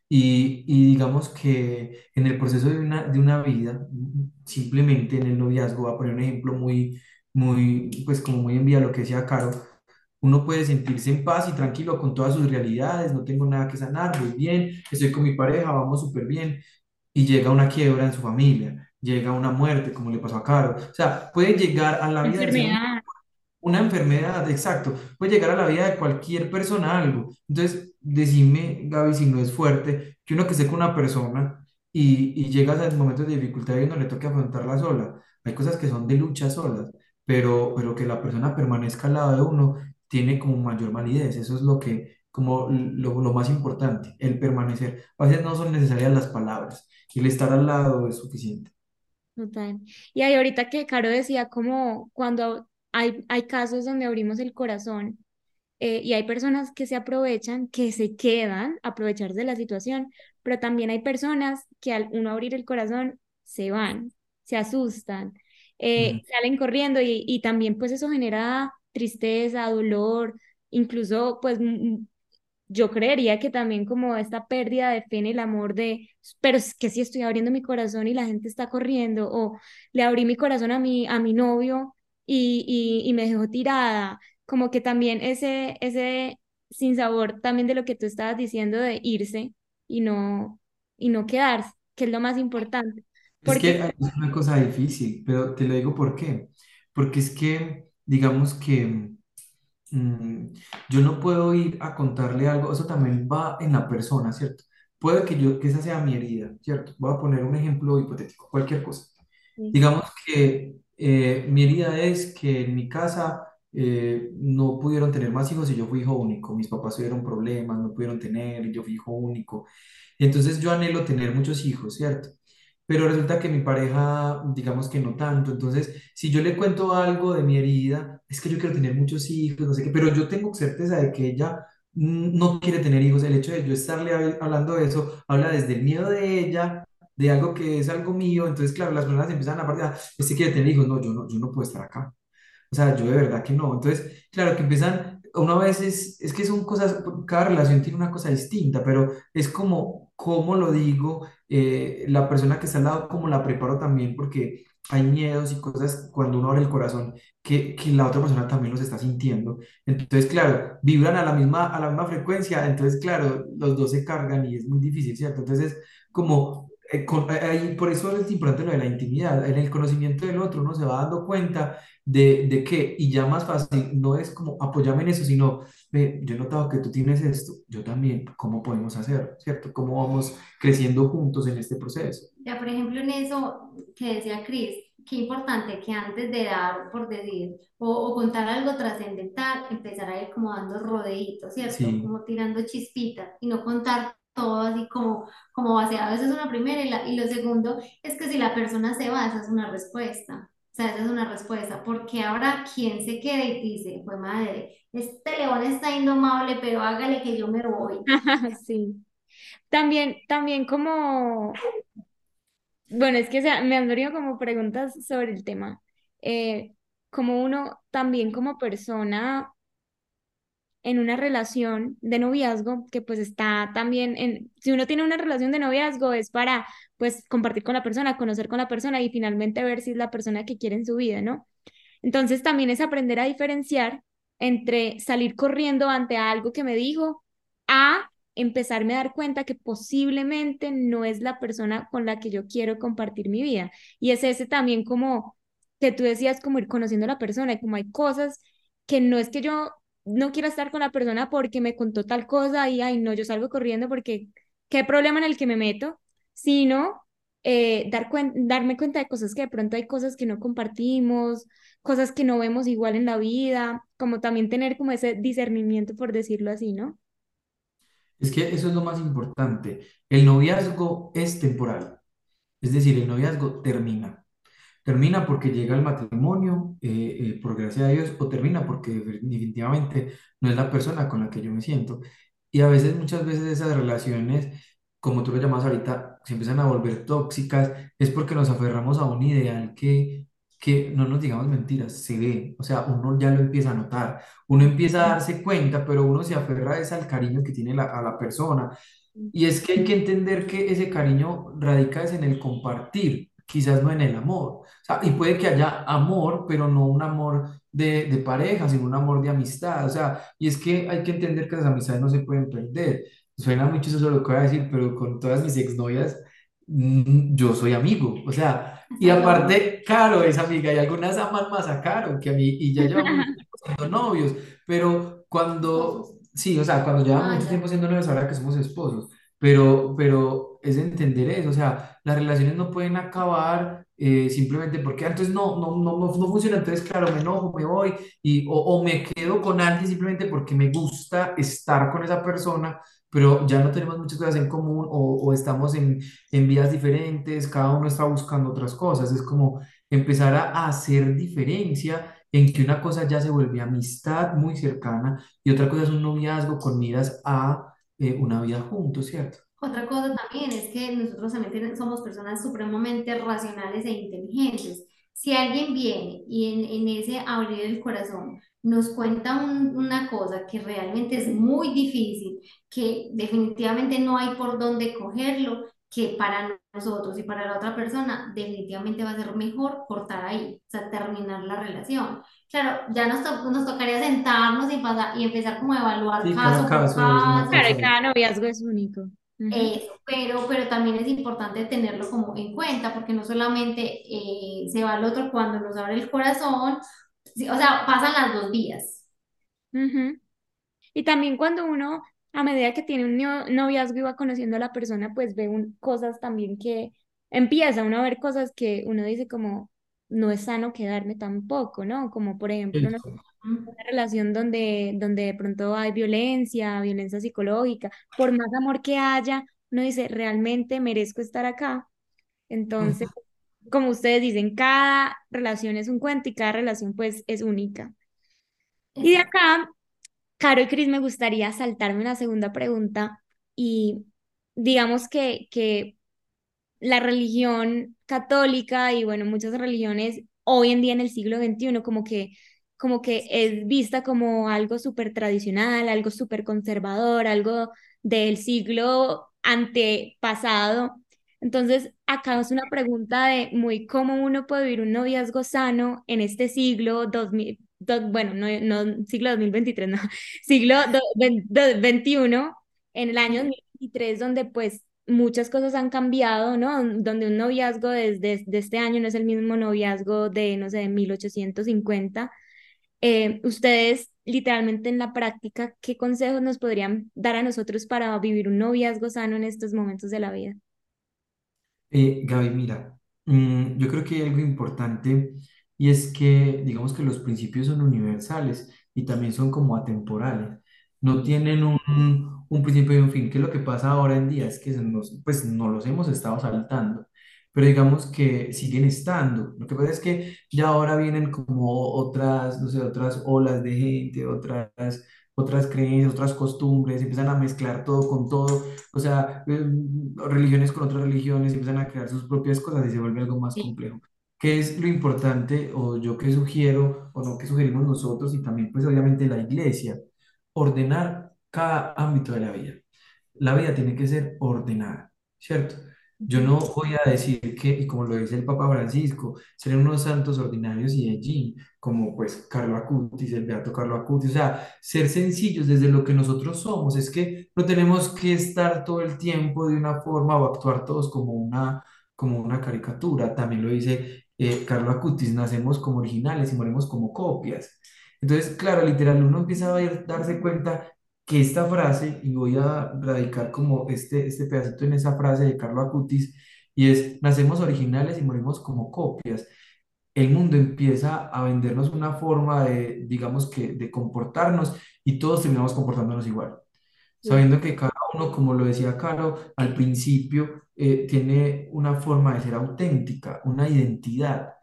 Y, y digamos que en el proceso de una, de una vida, simplemente en el noviazgo, voy a poner un ejemplo muy, muy, pues como muy en vía a lo que decía Caro, uno puede sentirse en paz y tranquilo con todas sus realidades, no tengo nada que sanar, voy bien, estoy con mi pareja, vamos súper bien, y llega una quiebra en su familia, llega una muerte, como le pasó a Caro. O sea, puede llegar a la vida Enfermedad. Una enfermedad, exacto. Puede llegar a la vida de cualquier persona algo. Entonces, decime, Gaby, si no es fuerte, que uno que esté con una persona y, y llega a momentos de dificultad y uno le toque afrontarla sola. Hay cosas que son de lucha solas, pero, pero que la persona permanezca al lado de uno tiene como mayor validez. Eso es lo que, como lo, lo más importante, el permanecer. A veces no son necesarias las palabras, y el estar al lado es suficiente. Total. Y ahí ahorita que Caro decía como cuando hay, hay casos donde abrimos el corazón eh, y hay personas que se aprovechan, que se quedan aprovecharse de la situación, pero también hay personas que al uno abrir el corazón se van, se asustan, eh, salen corriendo y, y también pues eso genera tristeza, dolor, incluso pues yo creería que también como esta pérdida de fe en el amor de, pero es que si estoy abriendo mi corazón y la gente está corriendo, o le abrí mi corazón a mi, a mi novio y, y, y me dejó tirada, como que también ese, ese sinsabor también de lo que tú estabas diciendo de irse y no, y no quedarse, que es lo más importante. Es Porque, que es una cosa difícil, pero te lo digo por qué. Porque es que, digamos que... mm, yo no puedo ir a contarle algo, eso también va en la persona, ¿cierto? Puede que yo, que esa sea mi herida, ¿cierto? Voy a poner un ejemplo hipotético, cualquier cosa. Digamos que eh, mi herida es que en mi casa eh, no pudieron tener más hijos y yo fui hijo único. Mis papás tuvieron problemas, no pudieron tener y yo fui hijo único. Entonces yo anhelo tener muchos hijos, ¿cierto? Pero resulta que mi pareja, digamos que no tanto. Entonces, si yo le cuento algo de mi herida, es que yo quiero tener muchos hijos, no sé qué, pero yo tengo certeza de que ella no quiere tener hijos. El hecho de yo estarle hab- hablando de eso, habla desde el miedo de ella, de algo que es algo mío. Entonces, claro, las personas empiezan a partir, ah, este quiere tener hijos, no, yo no, yo no puedo estar acá. O sea, yo de verdad que no. Entonces, claro, que empiezan, una vez es, es que son cosas, cada relación tiene una cosa distinta, pero es como, cómo lo digo, eh, la persona que está al lado, cómo la preparo también, porque hay miedos y cosas cuando uno abre el corazón que, que la otra persona también los está sintiendo. Entonces, claro, vibran a la misma, a la misma frecuencia, entonces, claro, los dos se cargan y es muy difícil, ¿cierto? Entonces, como... eh, con- eh, por eso es importante lo de la intimidad. En el conocimiento del otro uno se va dando cuenta de, de qué, y ya más fácil, no es como apoyarme en eso, sino, ve, yo he notado que tú tienes esto, yo también, ¿cómo podemos hacer, cierto? ¿Cómo vamos creciendo juntos en este proceso? Ya, por ejemplo, en eso que decía Cris, qué importante que antes de dar, por decir, o, o contar algo trascendental, empezar a ir como dando rodeitos, ¿cierto? Sí, Como tirando chispitas y no contar todo así como, como vaciado. Eso es una primera. Y, lo segundo es que si la persona se va, esa es una respuesta. O sea, esa es una respuesta. Porque ahora quien se queda y dice, pues madre, este león está indomable, pero hágale que yo me voy. [laughs] Sí. También, también como, bueno, es que me han venido como preguntas sobre el tema. Eh, como uno también como persona en una relación de noviazgo, que pues está también en, si uno tiene una relación de noviazgo es para pues compartir con la persona, conocer con la persona y finalmente ver si es la persona que quiere en su vida, ¿no? Entonces también es aprender a diferenciar entre salir corriendo ante algo que me dijo a empezarme a dar cuenta que posiblemente no es la persona con la que yo quiero compartir mi vida. Y es ese también como que tú decías, como ir conociendo a la persona, y como hay cosas que no es que yo no quiera estar con la persona porque me contó tal cosa y, ay, no, yo salgo corriendo porque qué problema en el que me meto, sino eh, dar darme cuenta de cosas que de pronto hay cosas que no compartimos cosas que no vemos igual en la vida, como también tener como ese discernimiento, por decirlo así, ¿no? es que eso es lo más importante. El noviazgo es temporal, es decir, el noviazgo termina. Termina porque llega el matrimonio, eh, eh, por gracia de Dios, o termina porque definitivamente no es la persona con la que yo me siento. Y a veces, muchas veces esas relaciones, como tú lo llamas ahorita, se empiezan a volver tóxicas, es porque nos aferramos a un ideal que, que no nos digamos mentiras, se ve, o sea, uno ya lo empieza a notar, uno empieza a darse cuenta, pero uno se aferra es al cariño que tiene la- a la persona. Y es que hay que entender que ese cariño radica es en el compartir, quizás no en el amor. O sea, y puede que haya amor, pero no un amor de, de pareja, sino un amor de amistad. O sea, y es que hay que entender que las amistades no se pueden perder. Suena muy chistoso lo que voy a decir, pero con todas mis exnovias, mm, yo soy amigo. O sea, y aparte, Caro es amiga, y algunas aman más a Caro que a mí, y ya llevamos mucho siendo novios, pero cuando, sí, o sea, cuando llevamos Ah, mucho tiempo siendo novios, ahora que somos esposos pero, pero es entender eso, o sea, las relaciones no pueden acabar eh, simplemente porque antes no, no, no, no, no funciona, entonces claro, me enojo, me voy, y, o, o me quedo con alguien simplemente porque me gusta estar con esa persona, pero ya no tenemos muchas cosas en común o, o estamos en, en vías diferentes, cada uno está buscando otras cosas, es como empezar a, hacer diferencia en que una cosa ya se vuelve amistad muy cercana y otra cosa es un noviazgo con miras a eh, una vida juntos, ¿cierto? Otra cosa también es que nosotros también somos personas supremamente racionales e inteligentes. Si alguien viene y en, en ese abrir el corazón nos cuenta un- una cosa que realmente es muy difícil, que definitivamente no hay por dónde cogerlo, que para nosotros y para la otra persona definitivamente va a ser mejor cortar ahí, o sea, terminar la relación. Claro, ya nos, to- nos tocaría sentarnos y, pasar, y empezar como a evaluar Sí, cada caso por caso Claro, caso y cosa. cada noviazgo es único. Ujú. eso, pero, pero también es importante tenerlo como en cuenta, porque no solamente eh, se va al otro cuando nos abre el corazón, o sea, pasan las dos vías. Ujú. Y también cuando uno, a medida que tiene un noviazgo y va conociendo a la persona, pues ve un- cosas también que empieza uno a ver cosas que uno dice como, no es sano quedarme tampoco, ¿no? Como por ejemplo una, relación donde, donde de pronto hay violencia, violencia psicológica, por más amor que haya, uno dice, realmente merezco estar acá. Entonces, Ujú. como ustedes dicen, cada relación es un cuento y cada relación pues es única. Y de acá Caro y Cris, me gustaría saltarme una segunda pregunta y digamos que, que la religión católica y bueno, muchas religiones hoy en día en el siglo XXI como que, como que es vista como algo súper tradicional, algo súper conservador, algo del siglo antepasado. Entonces, acá es una pregunta de muy cómo uno puede vivir un noviazgo sano en este siglo 2000, do- bueno, no, no siglo 2023 no, [laughs] siglo do- ven- do- 21, en el año 2023, donde pues muchas cosas han cambiado, ¿no? Donde un noviazgo desde de este año no es el mismo noviazgo de, no sé, de 1850. Eh, ustedes, literalmente en la práctica, ¿qué consejos nos podrían dar a nosotros para vivir un noviazgo sano en estos momentos de la vida? Eh, Gaby, mira, mm, yo creo que hay algo importante y es que, digamos que los principios son universales y también son como atemporales. No tienen un, un principio y un fin. ¿Qué es lo que pasa ahora en día? Es que nos, pues no los hemos estado saltando, pero digamos que siguen estando. Lo que pasa es que ya ahora vienen como otras, no sé, otras olas de gente, otras, otras creencias, otras costumbres, empiezan a mezclar todo con todo o sea, eh, religiones con otras religiones empiezan a crear sus propias cosas y se vuelve algo más Sí. complejo. ¿Qué es lo importante o yo qué sugiero o no qué sugerimos nosotros y también pues obviamente la iglesia? Ordenar cada ámbito de la vida. La vida tiene que ser ordenada, ¿cierto? Yo no voy a decir que, y como lo dice el Papa Francisco, ser unos santos ordinarios y allí, como pues Carlo Acutis, el beato Carlo Acutis, o sea, ser sencillos desde lo que nosotros somos. Es que no tenemos que estar todo el tiempo de una forma o actuar todos como una, como una caricatura. También lo dice eh, Carlo Acutis, nacemos como originales y morimos como copias. Entonces, claro, literal, uno empieza a darse cuenta que esta frase, y voy a radicar como este, este pedacito en esa frase de Carlo Acutis, y es, nacemos originales y morimos como copias. El mundo empieza a vendernos una forma de, digamos que, de comportarnos y todos terminamos comportándonos igual, Sí. sabiendo que cada uno, como lo decía Caro al principio, eh, tiene una forma de ser auténtica, una identidad.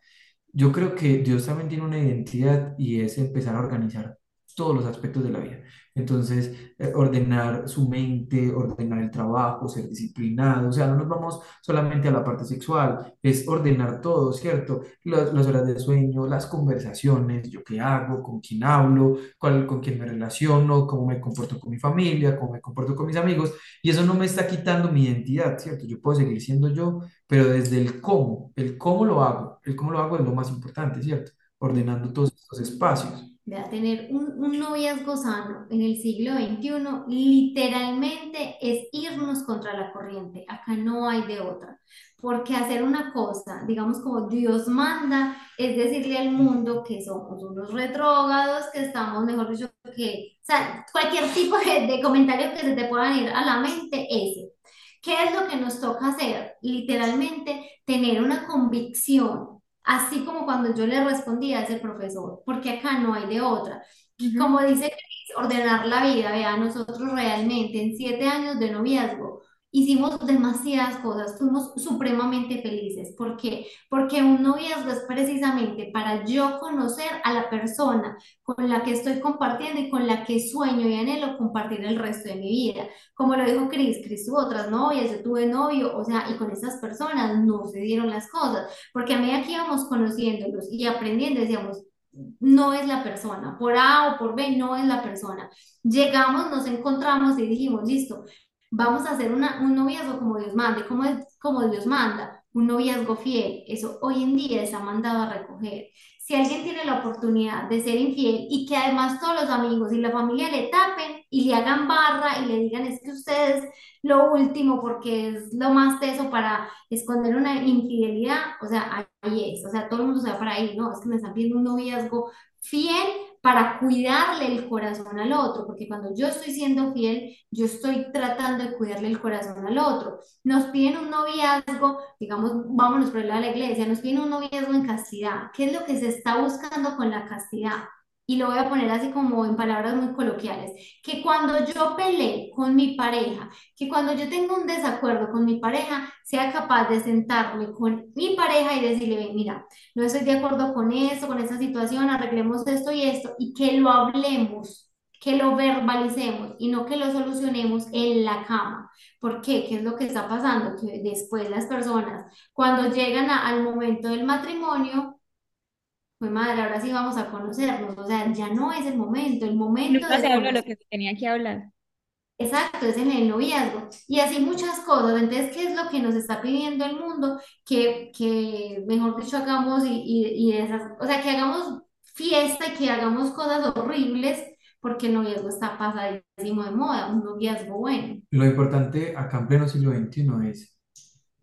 Yo creo que Dios también tiene una identidad y es empezar a organizar todos los aspectos de la vida. Entonces, eh, ordenar su mente, ordenar el trabajo, ser disciplinado, o sea, no nos vamos solamente a la parte sexual, es ordenar todo, ¿cierto? Las, las horas de sueño, las conversaciones, yo qué hago, con quién hablo, cuál, con quién me relaciono, cómo me comporto con mi familia, cómo me comporto con mis amigos, y eso no me está quitando mi identidad, ¿cierto? Yo puedo seguir siendo yo pero desde el cómo, el cómo lo hago, el cómo lo hago es lo más importante, ¿cierto? Ordenando todos estos espacios. Vea, tener un, un noviazgo sano en el siglo XXI literalmente es irnos contra la corriente. Acá no hay de otra. Porque hacer una cosa, digamos como Dios manda, es decirle al mundo que somos unos retrógados, que estamos, mejor dicho, que, o sea, cualquier tipo de, de comentario que se te pueda ir a la mente, ese. ¿Qué es lo que nos toca hacer? Literalmente tener una convicción Así como cuando yo le respondí a ese profesor, porque acá no hay de otra. Ujú. Como dice Cris, ordenar la vida, vea, nosotros realmente en siete años de noviazgo hicimos demasiadas cosas, fuimos supremamente felices. ¿Por qué? Porque un noviazgo es precisamente para yo conocer a la persona con la que estoy compartiendo y con la que sueño y anhelo compartir el resto de mi vida. Como lo dijo Cris, Cris tuvo otras novias, yo tuve novio, o sea, y con esas personas no se dieron las cosas. Porque a medida que íbamos conociéndolos y aprendiendo, decíamos, no es la persona, por A o por B no es la persona. Llegamos, nos encontramos y dijimos, listo, vamos a hacer una, un noviazgo como Dios mande, como, como Dios manda, un noviazgo fiel. Eso hoy en día está mandado a recoger. Si alguien tiene la oportunidad de ser infiel y que además todos los amigos y la familia le tapen y le hagan barra y le digan es que ustedes lo último porque es lo más teso para esconder una infidelidad, o sea, ahí es, o sea, todo el mundo se va para ahí, no, es que me están pidiendo un noviazgo fiel para cuidarle el corazón al otro, porque cuando yo estoy siendo fiel, yo estoy tratando de cuidarle el corazón al otro. Nos piden un noviazgo, digamos, vámonos por el lado de la iglesia, nos piden un noviazgo en castidad. ¿Qué es lo que se está buscando con la castidad? Y lo voy a poner así como en palabras muy coloquiales, que cuando yo pelee con mi pareja, que cuando yo tenga un desacuerdo con mi pareja, sea capaz de sentarme con mi pareja y decirle, mira, no estoy de acuerdo con esto, con esta situación, arreglemos esto y esto, y que lo hablemos, que lo verbalicemos y no que lo solucionemos en la cama. ¿Por qué? ¿Qué es lo que está pasando? Que después las personas, cuando llegan al momento del matrimonio, pues madre, ahora sí vamos a conocernos, o sea, ya no es el momento, el momento Nunca de se habló lo que se tenía que hablar. Exacto, es en el noviazgo. Y así muchas cosas. Entonces, ¿qué es lo que nos está pidiendo el mundo? Que, que mejor dicho, hagamos y, y, y esas, o sea, que hagamos fiesta y que hagamos cosas horribles porque el noviazgo está pasadísimo de moda, un noviazgo bueno. Lo importante acá en pleno siglo XXI es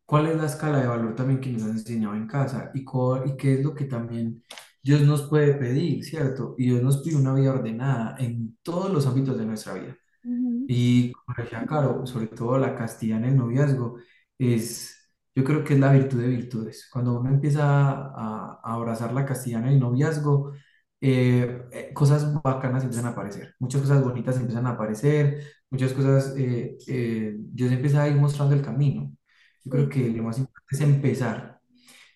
cuál es la escala de valor también que nos han enseñado en casa y, y qué es lo que también Dios nos puede pedir, ¿cierto? Y Dios nos pide una vida ordenada en todos los ámbitos de nuestra vida. Ujú. Y como decía Caro, sobre todo la castidad en el noviazgo, es, yo creo que es la virtud de virtudes. Cuando uno empieza a, a abrazar la castidad en el noviazgo, eh, eh, cosas bacanas empiezan a aparecer, muchas cosas bonitas empiezan a aparecer, muchas cosas, eh, eh, Dios empieza a ir mostrando el camino. Yo creo que lo más importante es empezar,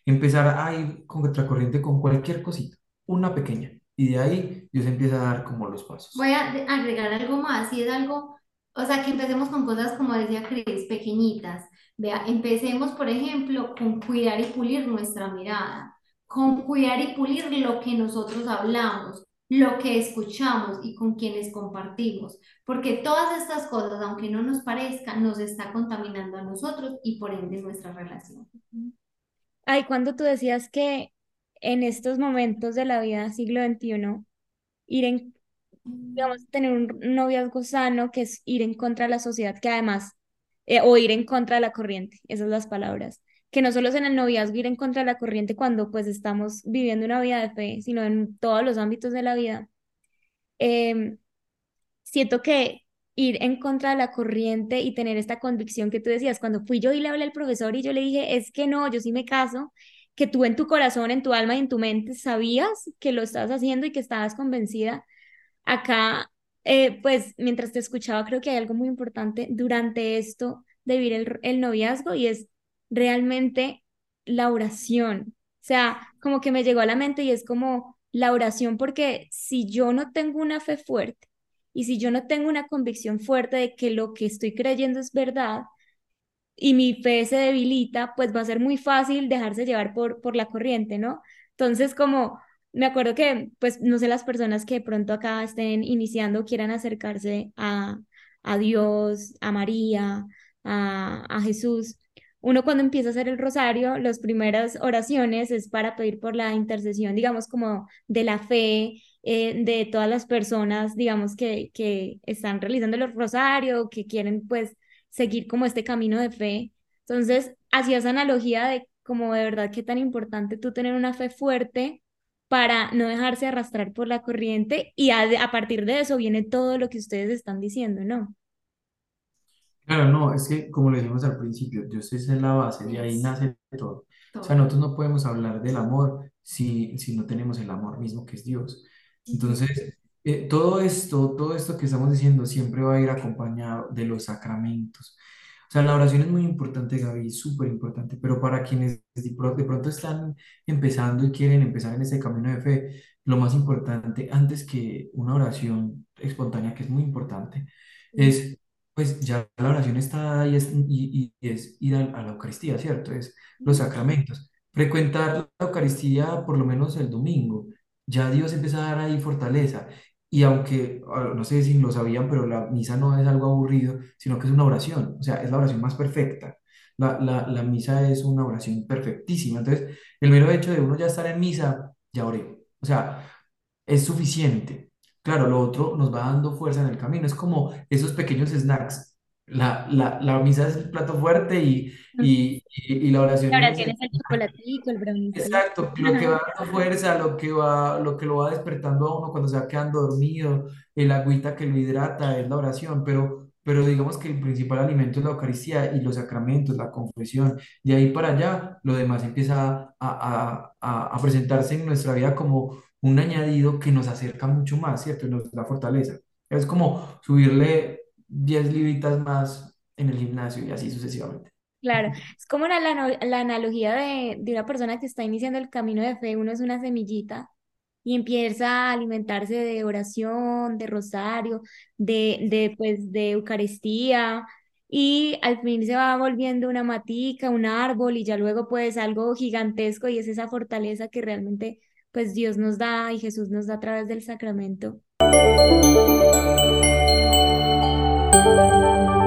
empezar a ir con contracorriente con cualquier cosita, una pequeña, y de ahí Dios empieza a dar como los Voy pasos. a de- agregar algo más, y es algo, o sea, que empecemos con cosas, como decía Cris, pequeñitas. Vea, empecemos, por ejemplo, con cuidar y pulir nuestra mirada, con cuidar y pulir lo que nosotros hablamos, lo que escuchamos y con quienes compartimos, porque todas estas cosas, aunque no nos parezcan, nos está contaminando a nosotros y por ende nuestra relación. Ay, cuando tú decías que en estos momentos de la vida, siglo XXI, ir en, digamos, tener un noviazgo sano, que es ir en contra de la sociedad, que además, eh, o ir en contra de la corriente, esas son las palabras, que no solo es en el noviazgo ir en contra de la corriente cuando pues estamos viviendo una vida de fe, sino en todos los ámbitos de la vida. Em, siento que ir en contra de la corriente y tener esta convicción que tú decías, cuando fui yo y le hablé al profesor y yo le dije, es que no, yo sí me caso, que tú en tu corazón, en tu alma y en tu mente sabías que lo estabas haciendo y que estabas convencida. Acá, eh, pues mientras te escuchaba, creo que hay algo muy importante durante esto de vivir el, el noviazgo y es realmente la oración. O sea, como que me llegó a la mente y es como la oración, porque si yo no tengo una fe fuerte, y si yo no tengo una convicción fuerte de que lo que estoy creyendo es verdad y mi fe se debilita, pues va a ser muy fácil dejarse llevar por, por la corriente, ¿no? Entonces, como me acuerdo que, pues, no sé, las personas que de pronto acá estén iniciando quieran acercarse a, a Dios, a María, a, a Jesús. Uno cuando empieza a hacer el rosario, las primeras oraciones es para pedir por la intercesión, digamos, como de la fe eh, de todas las personas, digamos, que, que están realizando el rosario, que quieren pues seguir como este camino de fe. Entonces, hacía esa analogía de como de verdad qué tan importante tú tener una fe fuerte para no dejarse arrastrar por la corriente y a, a partir de eso viene todo lo que ustedes están diciendo, ¿no? Claro, no, es que como le dijimos al principio, Dios es la base, de ahí nace todo. O sea, todo. nosotros no podemos hablar del amor si, si no tenemos el amor mismo que es Dios. Entonces, eh, todo esto, todo esto que estamos diciendo siempre va a ir acompañado de los sacramentos. O sea, la oración es muy importante, Gaby, súper importante, pero para quienes de pro- de pronto están empezando y quieren empezar en este camino de fe, lo más importante, antes que una oración espontánea, que es muy importante, es pues ya la oración está y es, y- y es ir a, a la Eucaristía, ¿cierto? Es los sacramentos. Frecuentar la Eucaristía por lo menos el domingo. Ya Dios empieza a dar ahí fortaleza. Y aunque, ah, no sé si lo sabían, pero la misa no es algo aburrido, sino que es una oración. O sea, es la oración más perfecta. La, la, la misa es una oración perfectísima. Entonces, el mero hecho de uno ya estar en misa, ya oré. O sea, es suficiente. Claro, lo otro nos va dando fuerza en el camino. Es como esos pequeños snacks. La, la, la misa es el plato fuerte y, y, y, y la oración La oración es el chocolatico, el. Exacto, lo que va dando fuerza, lo que va, lo que lo va despertando a uno cuando se va quedando dormido, el agüita que lo hidrata es la oración, pero, pero digamos que el principal alimento es la Eucaristía y los sacramentos, la confesión. De ahí para allá, lo demás empieza a, a, a, a presentarse en nuestra vida como un añadido que nos acerca mucho más, ¿cierto? Y nos da fortaleza. Es como subirle 10 libritas más en el gimnasio y así sucesivamente. Claro, es como la, la, la analogía de, de una persona que está iniciando el camino de fe, uno es una semillita y empieza a alimentarse de oración, de rosario, de, de, pues, de Eucaristía y al fin se va volviendo una matica, un árbol y ya luego pues algo gigantesco y es esa fortaleza que realmente pues Dios nos da y Jesús nos da a través del sacramento. Música